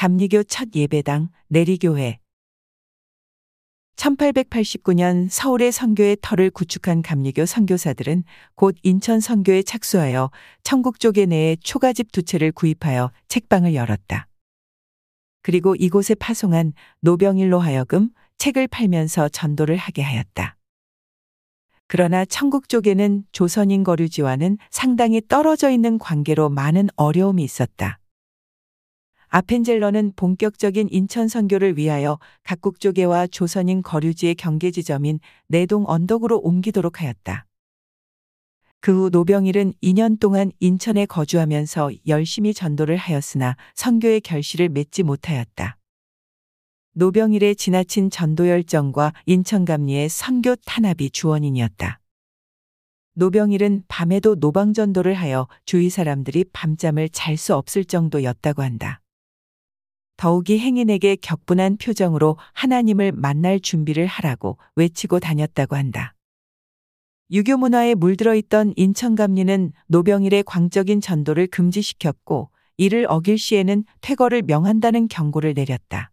감리교 첫 예배당 내리교회 1889년 서울의 선교의 터를 구축한 감리교 선교사들은 곧 인천 선교에 착수하여 청국조계 내에 초가집 두 채를 구입하여 책방을 열었다. 그리고 이곳에 파송한 노병일로 하여금 책을 팔면서 전도를 하게 하였다. 그러나 천국 쪽에는 조선인 거류지와는 상당히 떨어져 있는 관계로 많은 어려움이 있었다. 아펜젤러는 본격적인 인천 선교를 위하여 각국 조계와 조선인 거류지의 경계 지점인 내동 언덕으로 옮기도록 하였다. 그 후 노병일은 2년 동안 인천에 거주하면서 열심히 전도를 하였으나 선교의 결실을 맺지 못하였다. 노병일의 지나친 전도 열정과 인천감리의 선교 탄압이 주원인이었다. 노병일은 밤에도 노방전도를 하여 주위 사람들이 밤잠을 잘 수 없을 정도였다고 한다. 더욱이 행인에게 격분한 표정으로 하나님을 만날 준비를 하라고 외치고 다녔다고 한다. 유교 문화에 물들어 있던 인천감리는 노병일의 광적인 전도를 금지시켰고 이를 어길 시에는 퇴거를 명한다는 경고를 내렸다.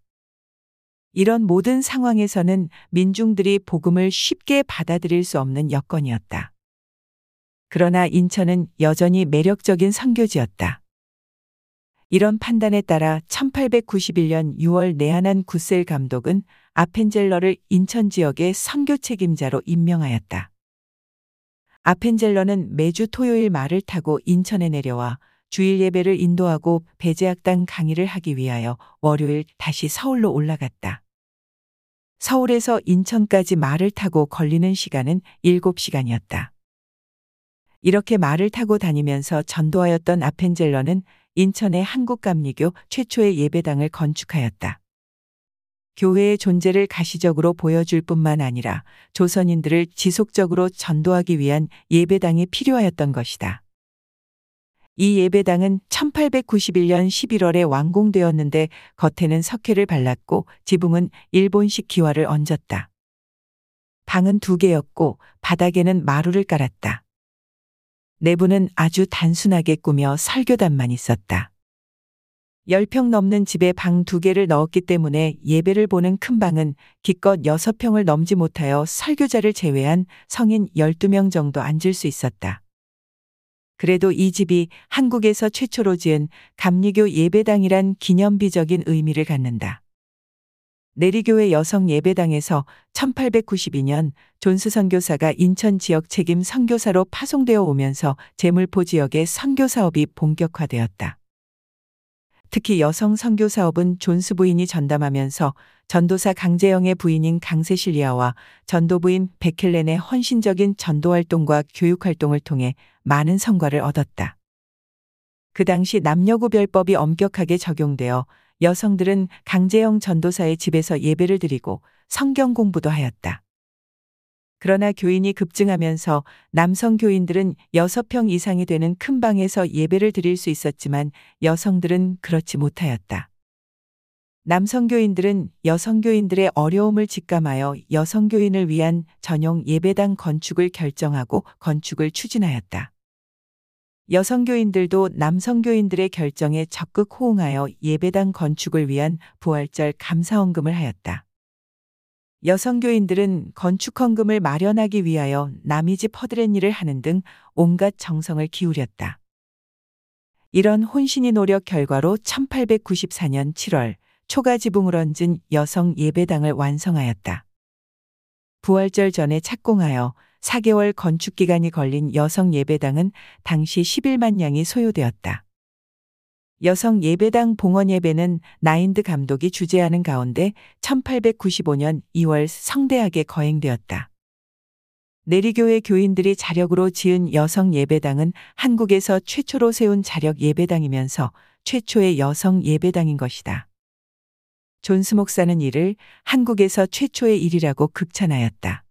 이런 모든 상황에서는 민중들이 복음을 쉽게 받아들일 수 없는 여건이었다. 그러나 인천은 여전히 매력적인 선교지였다. 이런 판단에 따라 1891년 6월 내한한 구셀 감독은 아펜젤러를 인천 지역의 선교 책임자로 임명하였다. 아펜젤러는 매주 토요일 말을 타고 인천에 내려와 주일 예배를 인도하고 배제학당 강의를 하기 위하여 월요일 다시 서울로 올라갔다. 서울에서 인천까지 말을 타고 걸리는 시간은 7시간이었다. 이렇게 말을 타고 다니면서 전도하였던 아펜젤러는 인천의 한국감리교 최초의 예배당을 건축하였다. 교회의 존재를 가시적으로 보여줄 뿐만 아니라 조선인들을 지속적으로 전도하기 위한 예배당이 필요하였던 것이다. 이 예배당은 1891년 11월에 완공되었는데 겉에는 석회를 발랐고 지붕은 일본식 기와를 얹었다. 방은 두 개였고 바닥에는 마루를 깔았다. 내부는 아주 단순하게 꾸며 설교단만 있었다. 10평 넘는 집에 방 두 개를 넣었기 때문에 예배를 보는 큰 방은 기껏 6평을 넘지 못하여 설교자를 제외한 성인 12명 정도 앉을 수 있었다. 그래도 이 집이 한국에서 최초로 지은 감리교 예배당이란 기념비적인 의미를 갖는다. 내리교회 여성 예배당에서 1892년 존스 선교사가 인천 지역 책임 선교사로 파송되어 오면서 제물포 지역의 선교 사업이 본격화되었다. 특히 여성 선교 사업은 존스 부인이 전담하면서 전도사 강재영의 부인인 강세실리아와 전도부인 베켈렌의 헌신적인 전도 활동과 교육 활동을 통해 많은 성과를 얻었다. 그 당시 남녀구별법이 엄격하게 적용되어 여성들은 강재영 전도사의 집에서 예배를 드리고 성경 공부도 하였다. 그러나 교인이 급증하면서 남성 교인들은 6평 이상이 되는 큰 방에서 예배를 드릴 수 있었지만 여성들은 그렇지 못하였다. 남성 교인들은 여성 교인들의 어려움을 직감하여 여성 교인을 위한 전용 예배당 건축을 결정하고 건축을 추진하였다. 여성 교인들도 남성 교인들의 결정에 적극 호응하여 예배당 건축을 위한 부활절 감사헌금을 하였다. 여성 교인들은 건축 헌금을 마련하기 위하여 남이 집 허드렛 일을 하는 등 온갖 정성을 기울였다. 이런 혼신이 노력 결과로 1894년 7월 초가 지붕을 얹은 여성 예배당을 완성하였다. 부활절 전에 착공하여 4개월 건축 기간이 걸린 여성 예배당은 당시 11만 량이 소요되었다. 여성 예배당 봉헌 예배는 나인드 감독이 주재하는 가운데 1895년 2월 성대하게 거행되었다. 내리교회 교인들이 자력으로 지은 여성 예배당은 한국에서 최초로 세운 자력 예배당이면서 최초의 여성 예배당인 것이다. 존스 목사는 이를 한국에서 최초의 일이라고 극찬하였다.